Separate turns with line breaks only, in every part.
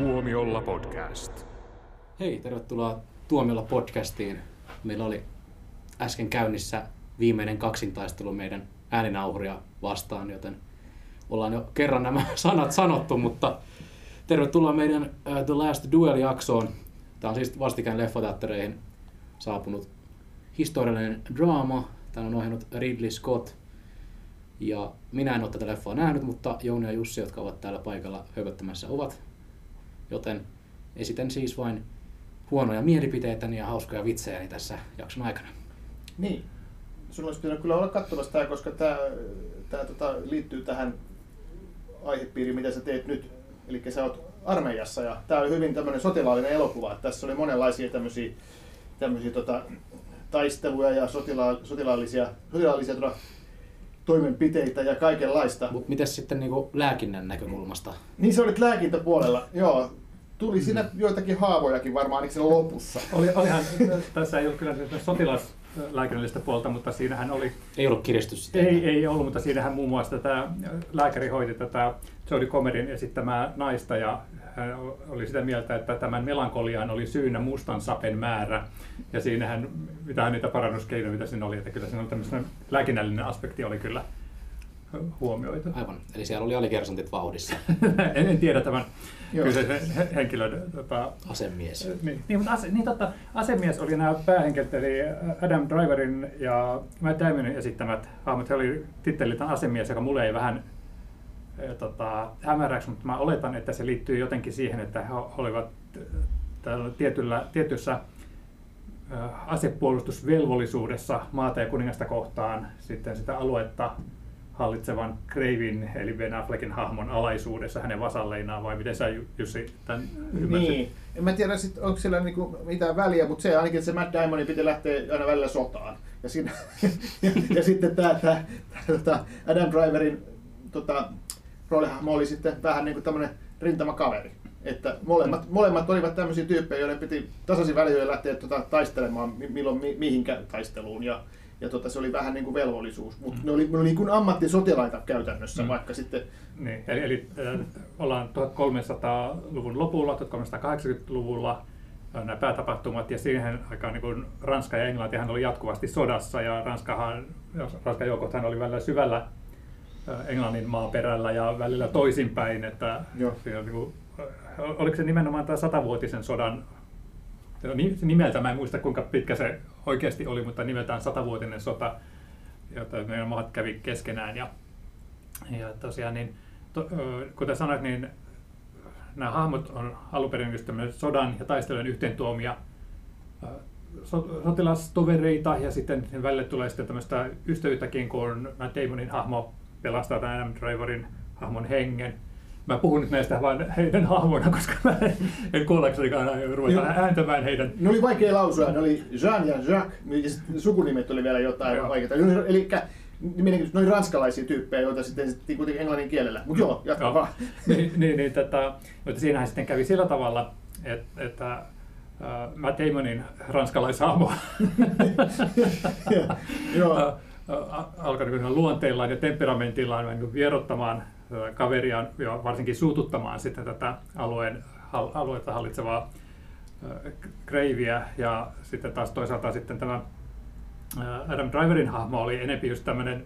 Tuomiolla podcast.
Hei, tervetuloa Tuomiolla podcastiin. Meillä oli äsken käynnissä viimeinen kaksintaistelu meidän ääninauhuria vastaan, joten ollaan jo kerran nämä sanat sanottu, mutta tervetuloa meidän uh, The Last Duel-jaksoon. Tämä on siis vastikään leffateattereihin saapunut historiallinen draama. Tämä on ohjannut Ridley Scott. Ja minä en ole tätä leffaa nähnyt, mutta Jouni ja Jussi, jotka ovat täällä paikalla höpöttämässä, ovat. Joten esitän siis vain huonoja mielipiteitäni ja hauskoja vitsejäni tässä jakson aikana.
Niin. Sun olisi pitänyt kyllä olla katsomassa tämä, koska tämä, tämä tota, liittyy tähän aihepiiriin, mitä sä teet nyt. Eli sä oot armeijassa ja tämä oli hyvin tämmöinen sotilaallinen elokuva. Että tässä oli monenlaisia tämmöisiä, tämmöisiä tota, taisteluja ja sotila, sotilaallisia, sotilaallisia tota, toimenpiteitä ja kaikenlaista.
Mutta mitäs sitten niinku lääkinnän näkökulmasta?
Niin se olit lääkintäpuolella, joo. Tuli siinä joitakin haavojakin varmaan ainakin siinä lopussa.
Oli, olihan, tässä ei ollut kyllä sotilaslääkinnällistä puolta, mutta siinähän oli,
Ei ollut kiristys sitä.
ei, ei ollut, mutta siinähän muun muassa tätä lääkäri hoiti tätä Jodie Comerin esittämää naista ja hän oli sitä mieltä, että tämän melankoliaan oli syynä mustan sapen määrä. Ja siinähän, mitä niitä parannuskeinoja, mitä siinä oli, että kyllä siinä oli tämmöinen lääkinnällinen aspekti oli kyllä huomioitu.
Aivan. Eli siellä oli alikersantit vauhdissa.
en, en tiedä tämän
Joo.
kyseisen he- henkilön tota,
Asemies.
Niin, niin, mutta ase, niin totta, asemies oli nämä päähenkilöt, eli Adam Driverin ja Matt Damonin esittämät hahmot. He oli titteliltään asemies, joka mulle ei vähän tota, hämäräksi, mutta mä oletan, että se liittyy jotenkin siihen, että he olivat tietyllä, tietyssä asepuolustusvelvollisuudessa maata ja kuningasta kohtaan sitten sitä aluetta hallitsevan Kreivin eli Ben Affleckin hahmon alaisuudessa hänen vasalleinaan, vai miten sä Ju- Jussi tämän ymmärsit?
Niin. En mä tiedä, sit, onko siellä niinku mitään väliä, mutta se ainakin se Matt Damonin piti lähteä aina välillä sotaan. Ja, siinä, ja, ja sitten tämä tää, tää, tota Adam Driverin tota, roolihahmo oli sitten vähän niin kuin tämmöinen rintamakaveri. Että molemmat,
Mm.
molemmat olivat tämmöisiä tyyppejä, joiden piti tasaisin väliin lähteä tota, taistelemaan mi- milloin mi- mihinkä taisteluun. Ja, ja tota, se oli vähän niin kuin velvollisuus. Mutta ne oli, ne oli niin kuin ammattisotilaita käytännössä,
Mm.
vaikka sitten
Niin, eli, eli äh, ollaan 1300-luvun lopulla, 1380-luvulla äh, nämä päätapahtumat, ja siihen aikaan niin kun Ranska ja Englantihan oli jatkuvasti sodassa, ja Ranskahan, Ranskan joukothan oli välillä syvällä äh, Englannin maaperällä ja välillä toisinpäin, että
Joo.
siinä, niin kuin, oliko se nimenomaan tämä satavuotisen sodan No, ni- nimeltä mä en muista kuinka pitkä se oikeasti oli, mutta nimeltään satavuotinen sota, jota meidän maat kävi keskenään. Ja, ja tosiaan, niin, to, kuten sanoit, niin nämä hahmot on alun perin sodan ja taistelujen yhteentuomia ö, so, sotilastovereita ja sitten välille tulee sitten tämmöistä ystävyyttäkin, kun Damonin hahmo pelastaa tämän Adam Driverin hahmon hengen. Mä puhun nyt näistä vain heidän hahmoina, koska mä en, en kuollaksenikaan ruveta
Joo.
ääntämään heidän
Ne oli vaikea lausua, ne oli Jean ja Jacques, ja sukunimet oli vielä jotain
Joo.
vaikeita. Eli oli ranskalaisia tyyppejä, joita sitten sitten kuitenkin englannin kielellä. Mutta joo, jatka
Joo.
vaan.
niin, niin, niin, tätä, mutta siinähän sitten kävi sillä tavalla, että, että äh, Matt Damonin ranskalaishahmo
Joo.
äh, äh, alkoi niin luonteellaan ja temperamentillaan niin vierottamaan kaveriaan ja varsinkin suututtamaan sitten tätä alueen, aluetta hallitsevaa Kreiviä. Ja sitten taas toisaalta sitten tämä Adam Driverin hahmo oli enempi just tämmöinen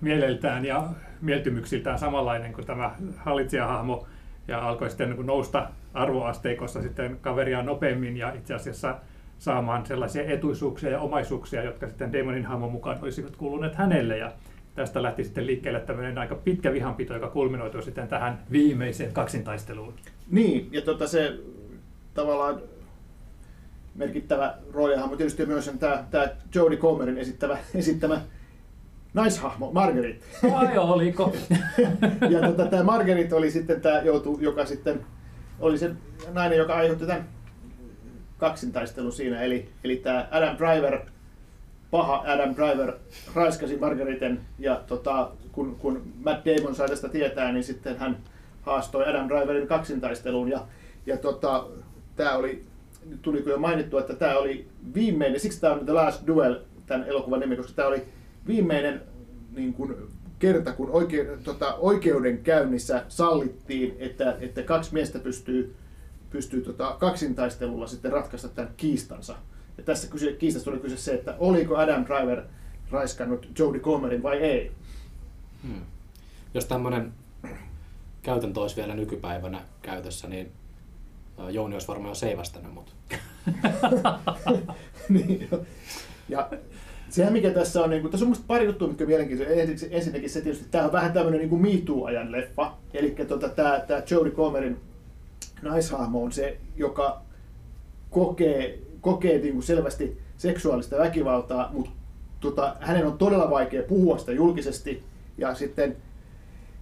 mieleltään ja mieltymyksiltään samanlainen kuin tämä hallitsijahahmo. Ja alkoi sitten niin nousta arvoasteikossa sitten kaveria nopeammin ja itse asiassa saamaan sellaisia etuisuuksia ja omaisuuksia, jotka sitten Damonin hahmon mukaan olisivat kuuluneet hänelle. Ja tästä lähti sitten liikkeelle tämmöinen aika pitkä vihanpito, joka kulminoitui sitten tähän viimeiseen kaksintaisteluun.
Niin, ja tota se tavallaan merkittävä roolihahmo tietysti myös on tämä, tämä Jodie Comerin esittävä, esittämä naishahmo, Marguerite.
Ai oliko?
ja tota, tämä Marguerite oli sitten tämä, joutu, joka sitten oli se nainen, joka aiheutti tämän kaksintaistelun siinä. Eli, eli tämä Adam Driver, paha Adam Driver, raiskasi Margariten ja tota, kun, kun Matt Damon sai tästä tietää, niin sitten hän haastoi Adam Driverin kaksintaisteluun ja, ja tota, tämä oli, nyt tuli kyllä mainittua, että tämä oli viimeinen, siksi tämä on The Last Duel, tämän elokuvan nimi, koska tämä oli viimeinen niin kuin, kerta, kun oike, tota, oikeudenkäynnissä sallittiin, että, että kaksi miestä pystyy, pystyy tota, kaksintaistelulla sitten ratkaista tämän kiistansa. Ja tässä kyse, kiistassa oli kyse se, että oliko Adam Driver raiskannut Jodie Comerin vai ei.
Hmm. Jos tämmöinen käytäntö olisi vielä nykypäivänä käytössä, niin Jouni olisi varmaan jo seivästänyt mut.
niin, ja sehän mikä tässä on, niin kuin, tässä on musta pari juttua, mitkä on mielenkiintoisia. Ensinnäkin se tietysti, tämä on vähän tämmöinen niin Me Too-ajan leffa. Eli tota, tämä, tämä Jodie Comerin naishahmo on se, joka kokee, kokee niin kuin selvästi seksuaalista väkivaltaa, mutta tota, hänen on todella vaikea puhua sitä julkisesti. Ja sitten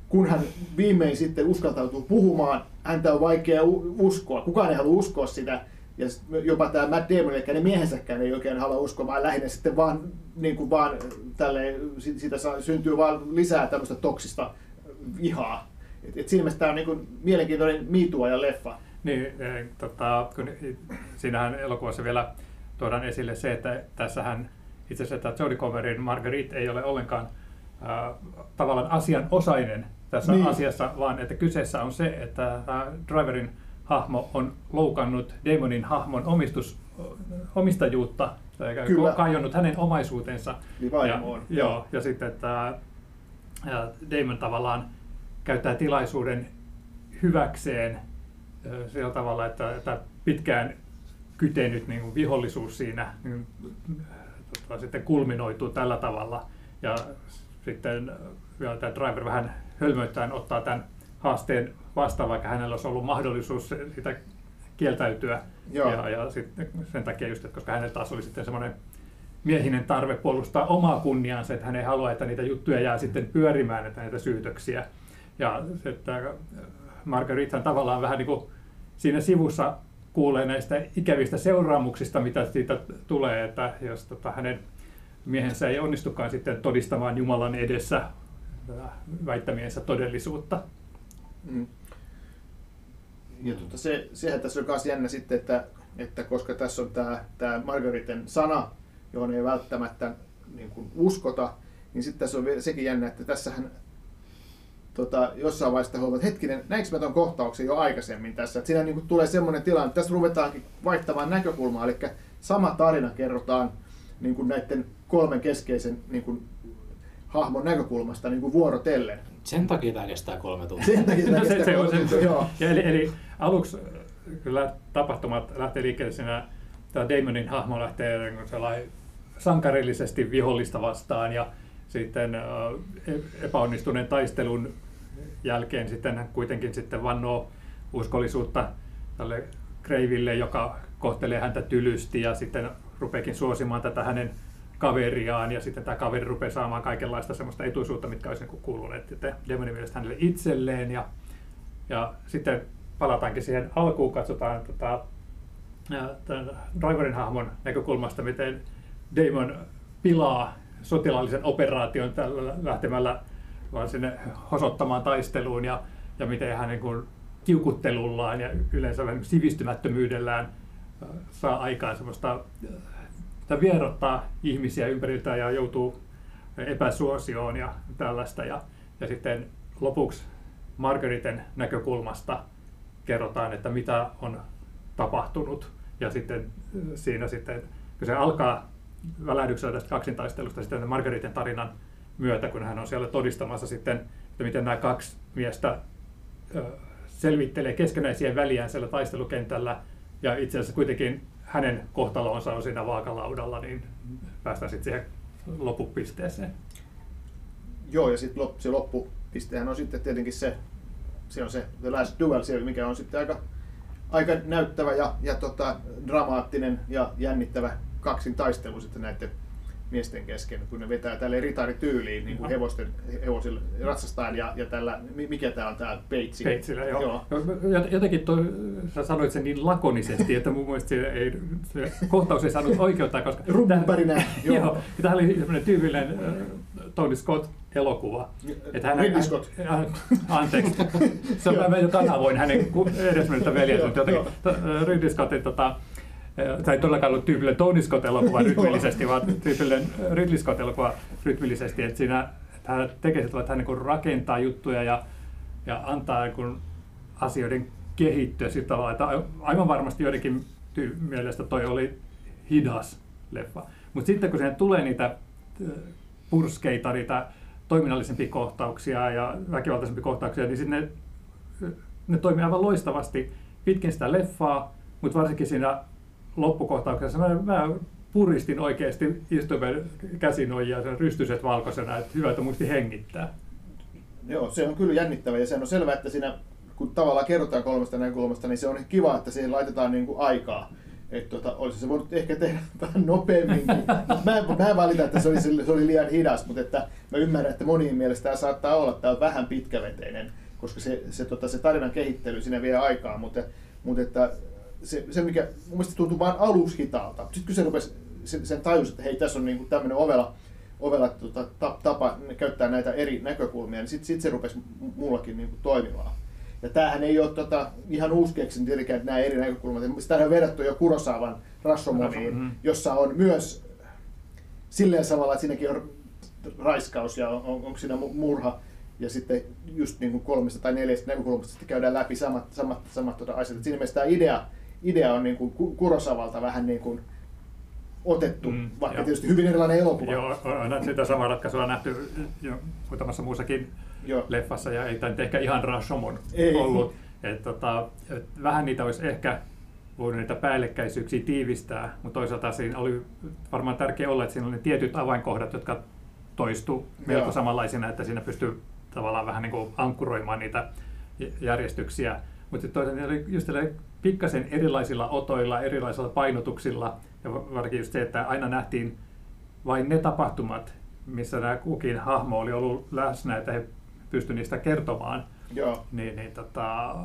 kun hän viimein sitten uskaltautuu puhumaan, häntä on vaikea uskoa. Kukaan ei halua uskoa sitä. Ja jopa tämä Matt Damon, eli ne miehensäkään ei oikein halua uskoa, vaan lähinnä sitten vaan, niin kuin vaan tälle, siitä syntyy vaan lisää tämmöistä toksista vihaa. Et, et siinä mielessä tämä on niin kuin mielenkiintoinen miitua ja leffa.
Niin, e, tota, kun siinähän elokuvassa vielä tuodaan esille se, että tässähän itse asiassa tämä Jodie Comerin Marguerite ei ole ollenkaan äh, tavallaan asianosainen tässä niin. asiassa, vaan että kyseessä on se, että Driverin hahmo on loukannut Damonin hahmon omistus, omistajuutta, tai kajonnut hänen omaisuutensa.
Niin
ja, joo, ja sitten että Damon tavallaan käyttää tilaisuuden hyväkseen sillä tavalla, että, että pitkään kytenyt niin kuin vihollisuus siinä niin, tota, sitten kulminoituu tällä tavalla. Ja sitten vielä tämä driver vähän hölmöittäen ottaa tämän haasteen vastaan, vaikka hänellä olisi ollut mahdollisuus sitä kieltäytyä. Joo. Ja, ja sitten sen takia just, että koska hänellä taas oli sitten semmoinen miehinen tarve puolustaa omaa kunniaansa, että hän ei halua, että niitä juttuja jää sitten pyörimään, että näitä syytöksiä. Ja että Margarithan tavallaan vähän niin kuin siinä sivussa kuulee näistä ikävistä seuraamuksista, mitä siitä tulee, että jos tota, hänen miehensä ei onnistukaan sitten todistamaan Jumalan edessä väittämiensä todellisuutta. Mm.
Ja tuota, se, sehän tässä on myös jännä sitten, että, että koska tässä on tämä, tämä Margariten sana, johon ei välttämättä niin kuin uskota, niin sitten tässä on sekin jännä, että tässähän tota, jossain vaiheessa huomaat, että hetkinen, näinkö mä tuon kohtauksen jo aikaisemmin tässä, että siinä niin kuin tulee semmoinen tilanne, että tässä ruvetaankin vaihtamaan näkökulmaa, eli sama tarina kerrotaan niin kuin näiden kolmen keskeisen niin kuin hahmon näkökulmasta niin kuin vuorotellen.
Sen takia tämä kestää kolme tuntia.
Sen takia tämä no, kestää se, kolme tuntia, joo.
Ja eli, eli aluksi kyllä tapahtumat lähtee liikkeelle siinä, tämä Damonin hahmo lähtee niin sankarillisesti vihollista vastaan ja sitten e-, epäonnistuneen taistelun jälkeen sitten kuitenkin sitten vannoo uskollisuutta tälle Kreiville, joka kohtelee häntä tylysti ja sitten rupeekin suosimaan tätä hänen kaveriaan. Ja sitten tämä kaveri rupeaa saamaan kaikenlaista semmoista etuisuutta, mitkä olisi niin kuuluneet demonin mielestä hänelle itselleen. Ja, ja sitten palataankin siihen alkuun, katsotaan tota, tämän Driverin hahmon näkökulmasta, miten Damon pilaa sotilaallisen operaation lähtemällä vaan sinne hosottamaan taisteluun ja, ja miten hän niin kiukuttelullaan ja yleensä vähän sivistymättömyydellään saa aikaan semmoista tai vierottaa ihmisiä ympäriltä ja joutuu epäsuosioon ja tällaista. Ja, ja sitten lopuksi Margariten näkökulmasta kerrotaan, että mitä on tapahtunut. Ja sitten siinä sitten, kun se alkaa välähdyksellä tästä kaksintaistelusta sitten Margariten tarinan myötä, kun hän on siellä todistamassa sitten, että miten nämä kaksi miestä selvittelee keskenäisiä väliään siellä taistelukentällä. Ja itse asiassa kuitenkin hänen kohtalonsa on siinä vaakalaudalla, niin päästään sitten siihen loppupisteeseen.
Joo, ja sitten se loppupistehän on sitten tietenkin se, se on se The Last Duel, mikä on sitten aika, aika näyttävä ja, ja tota, dramaattinen ja jännittävä kaksin taistelu sitten näiden miesten kesken, kun ne vetää tälle ritarityyliin niin kuin hevosten, hevosilla ratsastaan ja, ja tällä, mikä tämä on tämä peitsi?
Peitsillä, joo. joo. Jotenkin toi, sä sanoit sen niin lakonisesti, että mun mielestä se, ei, se kohtaus ei saanut oikeutta, koska...
Rumpunpärinä,
joo. joo. Tämä oli semmoinen tyypillinen Tony Scott-elokuva.
Että hän, Ridley Scott.
Äh, anteeksi. Se on, mä jo kanavoin hänen edesmennyttä veljeä, mutta jotenkin Ridley Scottin tota, tai ei todellakaan ollut tyypillinen Tony Scott-elokuva rytmillisesti, vaan tyypillinen Ridley Scott-elokuva rytmillisesti, että siinä hän tekee sillä että hän niin rakentaa juttuja ja, ja antaa niin asioiden kehittyä sillä tavalla, että aivan varmasti joidenkin mielestä toi oli hidas leffa. Mutta sitten kun siihen tulee niitä purskeita, niitä toiminnallisempia kohtauksia ja väkivaltaisempia kohtauksia, niin sitten ne, ne toimii aivan loistavasti pitkin sitä leffaa, mutta varsinkin siinä loppukohtauksessa mä, mä puristin oikeasti istuimen käsinojia sen rystyset valkoisena, että hyvä, että muisti hengittää.
Joo, se on kyllä jännittävä ja se on selvää, että siinä kun tavallaan kerrotaan kolmesta näkökulmasta, niin se on kiva, että siihen laitetaan niin kuin aikaa. Että tota, olisi se voinut ehkä tehdä vähän nopeammin. mä, en, mä en valita, että se oli, se oli liian hidas, mutta että mä ymmärrän, että monien mielestä tämä saattaa olla, että tämä on vähän pitkäveteinen, koska se, se, tota, se tarinan kehittely siinä vie aikaa, mutta, mutta että se, se, mikä mun mielestä tuntuu vain aluksi hitaalta. Sitten kun se rupesi, sen, sen tajus, että hei, tässä on niin tämmöinen ovela, ovela tota, tapa käyttää näitä eri näkökulmia, niin sitten sit se rupesi mullakin niin toimimaan. Ja tämähän ei ole tota, ihan uusi keksin tietenkään, että nämä eri näkökulmat. Sitä on verrattu jo Kurosavan Rashomoniin, mm-hmm. jossa on myös silleen samalla, että siinäkin on raiskaus ja on, on, onko siinä murha. Ja sitten just niin kuin kolmesta tai neljästä näkökulmasta sitten käydään läpi samat, samat, samat tuota asiat. Et siinä mielessä tämä idea, idea on niin kuin Kurosavalta vähän niin kuin otettu, mm, vaikka jo. tietysti hyvin erilainen elokuva.
Joo, on sitä samaa ratkaisua nähty jo muutamassa muussakin Joo. leffassa ja ei tämä ehkä ihan Rashomon ei. ollut. Et, tota, et vähän niitä olisi ehkä voinut niitä päällekkäisyyksiä tiivistää, mutta toisaalta siinä oli varmaan tärkeää olla, että siinä oli ne tietyt avainkohdat, jotka toistu melko Joo. samanlaisina, että siinä pystyy tavallaan vähän niin kuin ankkuroimaan niitä järjestyksiä. Mutta toisaalta oli just pikkasen erilaisilla otoilla, erilaisilla painotuksilla, ja varsinkin just se, että aina nähtiin vain ne tapahtumat, missä nämä kukin hahmo oli ollut läsnä, että he pysty niistä kertomaan.
Joo.
Niin, niin tota,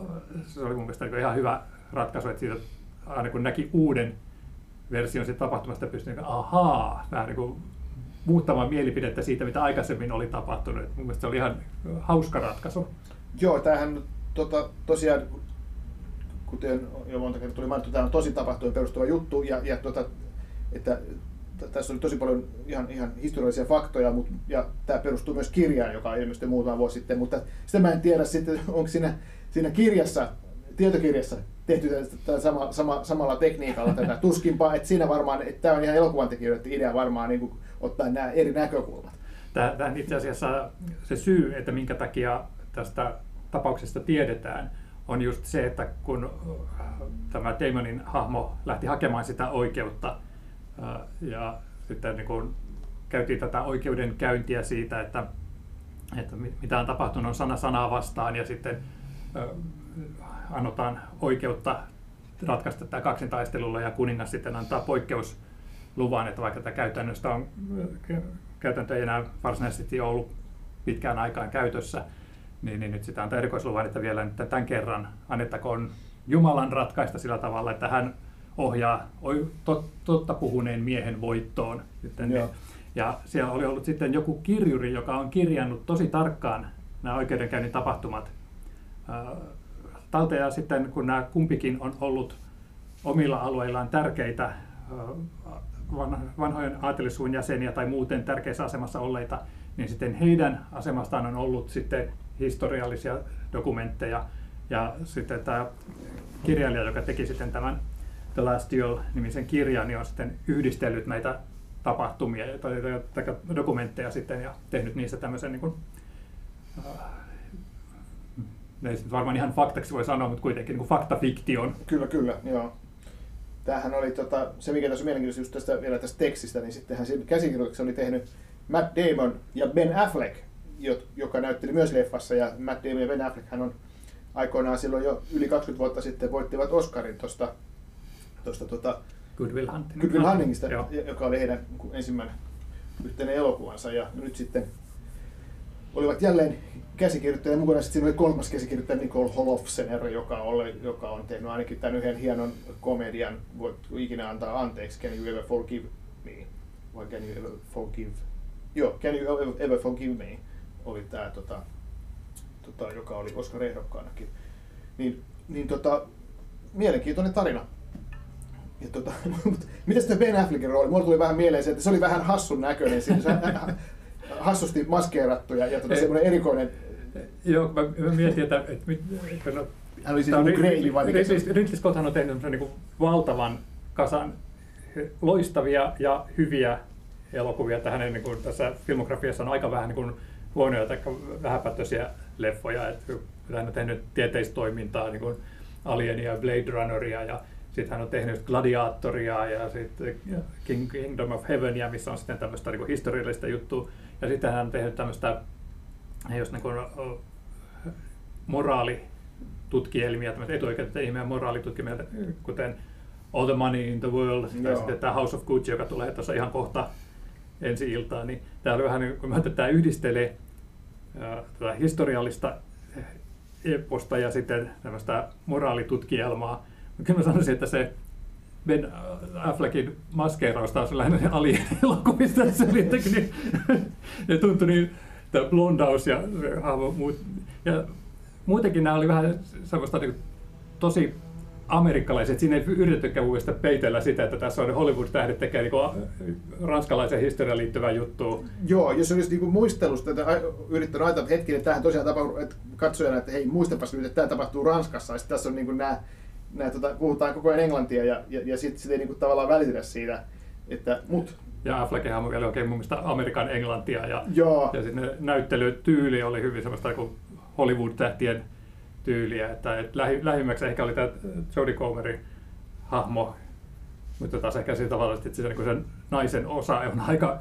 se oli mun mielestä niin ihan hyvä ratkaisu, että siitä aina kun näki uuden version siitä tapahtumasta, pystyi niin, ahaa, vähän niin kuin muuttamaan mielipidettä siitä, mitä aikaisemmin oli tapahtunut. Mun mielestä se oli ihan hauska ratkaisu.
Joo, tämähän tota, tosiaan, kuten jo monta kertaa tuli mainittu, tämä on tosi tapahtumaan perustuva juttu, ja, ja tota, että tässä oli tosi paljon ihan, ihan historiallisia faktoja, mutta, ja tämä perustuu myös kirjaan, joka ilmestyi muutama vuosi sitten, mutta sitä mä en tiedä sitten, onko siinä, siinä kirjassa, tietokirjassa tehty tätä sama, sama, samalla tekniikalla tätä tuskinpa, että siinä varmaan, että tämä on ihan elokuvan tekijöiden idea varmaan niin kuin, ottaa nämä eri näkökulmat.
Tämä itse asiassa se syy, että minkä takia tästä tapauksesta tiedetään, on just se, että kun tämä Damonin hahmo lähti hakemaan sitä oikeutta, ja sitten niin kuin käytiin tätä oikeudenkäyntiä siitä, että, että mitä on tapahtunut sana sanaa vastaan ja sitten annotaan oikeutta ratkaista tämä kaksintaistelulla ja kuningas sitten antaa poikkeusluvan, että vaikka tämä käytännöstä on, käytäntö ei enää varsinaisesti ollut pitkään aikaan käytössä, niin, niin nyt sitä antaa erikoisluvan, että vielä nyt tämän kerran annettakoon Jumalan ratkaista sillä tavalla, että hän ohjaa totta puhuneen miehen voittoon. Sitten niin, ja siellä oli ollut sitten joku kirjuri, joka on kirjannut tosi tarkkaan nämä oikeudenkäynnin tapahtumat talteen. Ja sitten kun nämä kumpikin on ollut omilla alueillaan tärkeitä vanhojen aatelisuun jäseniä tai muuten tärkeissä asemassa olleita, niin sitten heidän asemastaan on ollut sitten historiallisia dokumentteja. Ja sitten tämä kirjailija, joka teki sitten tämän The Last Duel-nimisen kirjan, niin on sitten yhdistellyt näitä tapahtumia tai, tai dokumentteja sitten ja tehnyt niistä tämmöisen niin kuin, äh, ei varmaan ihan faktaksi voi sanoa, mutta kuitenkin niin faktafiktion.
Kyllä, kyllä, joo. Tämähän oli tota, se, mikä tässä on mielenkiintoista just tästä, vielä tästä tekstistä, niin sittenhän siinä käsikirjoituksen oli tehnyt Matt Damon ja Ben Affleck, joka näytteli myös leffassa, ja Matt Damon ja Ben Affleck hän on aikoinaan silloin jo yli 20 vuotta sitten voittivat Oscarin tuosta tuosta tuota,
Goodwill Hunting.
Goodwill Huntingista, joka oli heidän ensimmäinen yhteinen elokuvansa. Ja nyt sitten olivat jälleen käsikirjoittajia mukana. Sitten siinä oli kolmas käsikirjoittaja Nicole Holofcener, joka, oli, joka on tehnyt ainakin tämän yhden hienon komedian, voit ikinä antaa anteeksi, Can you ever forgive me? Vai Can you ever forgive? Joo, Can you ever forgive me? Oli tämä, tota, tota, joka oli Oscar ehdokkaanakin. Niin, niin tota, mielenkiintoinen tarina. Ja tota, miten sitten Ben Affleckin rooli? Mulla tuli vähän mieleen se, että se oli vähän hassun näköinen. Siinä se, hassusti maskeerattu ja, ja
Ei.
semmoinen erikoinen,
Joo, mä, mä mietin, että, että, mit, että no,
hän oli siis joku Graili vai mikä se
Ridley, Scotthan on tehnyt niin valtavan kasan loistavia ja hyviä elokuvia. Että hänen niin kuin, tässä filmografiassa on aika vähän niin kuin, huonoja tai vähäpätöisiä leffoja. Että hän on tehnyt tieteistoimintaa, niin kuin Alienia ja Blade Runneria ja sitten hän on tehnyt Gladiatoria ja sitten King, Kingdom of Heavenia, missä on sitten tämmöistä niin historiallista juttua. Ja sitten hän on tehnyt tämmöistä jos niin kuin, o, moraalitutkielmia, tämmöistä etuoikeutettuja ihmisiä moraalitutkielmia, kuten All the Money in the World, tai
Joo.
sitten tämä House of Gucci, joka tulee tuossa ihan kohta ensi iltaan, niin tämä oli vähän, niin kuin, mä tämä yhdistelee tätä historiallista eposta ja sitten tämmöistä moraalitutkielmaa. Kyllä mä sanoisin, että se Ben Affleckin maskeeraus taas lähinnä alien-elokuvista, se oli jotenkin niin, ne tuntui niin, tämä blondaus ja hahmo, muut, ja muutenkin nämä oli vähän semmoista niin tosi amerikkalaiset. Siinä ei yritettykään mun mielestä peitellä sitä, että tässä on Hollywood-tähdet tekee niin ranskalaisen historiaan liittyvää juttua.
Joo, jos olisi niinku muistelusta, että yrittänyt ajatella, että hetkinen, tämähän tosiaan tapahtuu, että katsojana, että hei, muistapas nyt, että tämä tapahtuu Ranskassa, ja tässä on niinku nämä, nämä tota, puhutaan koko ajan englantia, ja, ja, ja sitten sit ei niinku tavallaan välitetä siitä, että mut,
Ja Affleckin on vielä oikein mun mielestä Amerikan englantia. Ja,
joo,
ja sitten näyttelytyyli oli hyvin semmoista niin Hollywood-tähtien tyyliä. Että, että lähi, lähimmäksi ehkä oli tämä Jodie Comerin hahmo, mutta taas ehkä sillä tavalla, että se, niin sen naisen osa on aika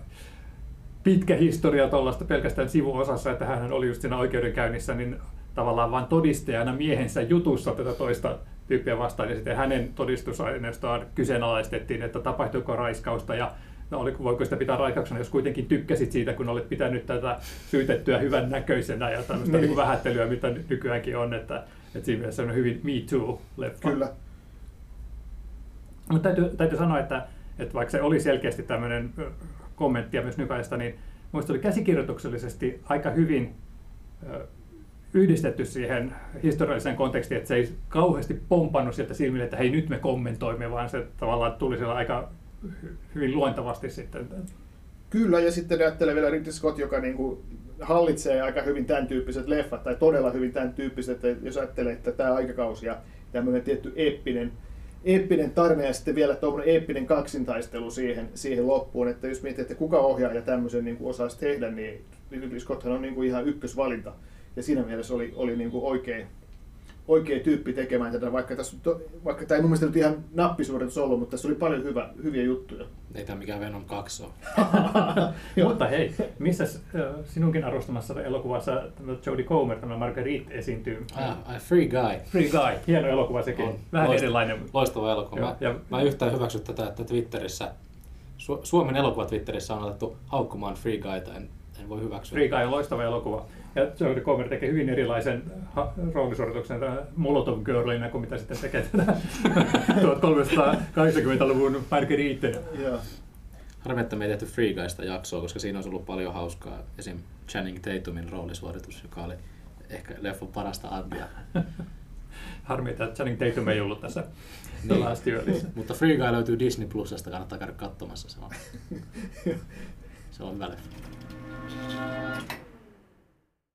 pitkä historia tuollaista pelkästään sivuosassa, että hän oli just siinä oikeudenkäynnissä niin tavallaan vain todistajana miehensä jutussa tätä toista tyyppiä vastaan, ja sitten hänen todistusaineistoaan kyseenalaistettiin, että tapahtuiko raiskausta, ja no, oliko, voiko sitä pitää raiskauksena, jos kuitenkin tykkäsit siitä, kun olet pitänyt tätä syytettyä hyvän näköisenä ja tämmöistä
Niin.
niin. vähättelyä, mitä ny- nykyäänkin on, että, että siinä mielessä se on hyvin Me Too-leffa.
kyllä.
Mutta täytyy, täytyy sanoa, että, että vaikka se oli selkeästi tämmöinen kommenttia myös nykäistä, niin minusta oli käsikirjoituksellisesti aika hyvin yhdistetty siihen historialliseen kontekstiin, että se ei kauheasti pompannut sieltä silmille, että hei nyt me kommentoimme, vaan se tavallaan tuli siellä aika hyvin luontavasti sitten.
Kyllä, ja sitten ajattelee vielä Ridley Scott, joka niinku hallitsee aika hyvin tämän tyyppiset leffat, tai todella hyvin tämän tyyppiset, että jos ajattelee, että tämä aikakausi ja tämmöinen tietty eeppinen, eeppinen tarina ja sitten vielä tuommoinen eeppinen kaksintaistelu siihen, siihen loppuun, että jos miettii, että kuka ohjaaja tämmöisen niin kuin osaisi tehdä, niin Ridley Scotthan on niin kuin ihan ykkösvalinta. Ja siinä mielessä oli, oli niin kuin oikein, oikea tyyppi tekemään tätä, vaikka, tässä, to- vaikka tämä ei mun mielestä nyt ihan nappisuoritus ollut, mutta tässä oli paljon hyvä, hyviä juttuja.
Ei tämä mikään Venom 2 ole.
Mutta hei, missä sinunkin arvostamassa elokuvassa tämä Jodie Comer, tämä Marguerite esiintyy?
Ah, I Free Guy.
Free Guy, hieno elokuva sekin.
On.
Vähän
Loist-
erilainen.
Loistava elokuva.
Joo,
Mä,
ja-
mä en yhtään hyväksy tätä, että Twitterissä, Su- Suomen elokuva Twitterissä on otettu haukkumaan Free Guyta. En, en voi hyväksyä.
Free Guy on loistava elokuva. Ja Jodie Comer tekee hyvin erilaisen ha- roolisuorituksen tämän Molotov Girlina kuin mitä sitten tekee tätä 1380-luvun Marguerite.
Joo.
Harmi, että me ei tehty Free Guysta jaksoa, koska siinä olisi ollut paljon hauskaa. Esim. Channing Tatumin roolisuoritus, joka oli ehkä leffon parasta antia.
Harmi, että Channing Tatum ei ollut tässä
Niin.
The Last Duelissa.
Mutta Free Guy löytyy Disney Plusasta, kannattaa käydä katsomassa. Se on, se on hyvä leffa.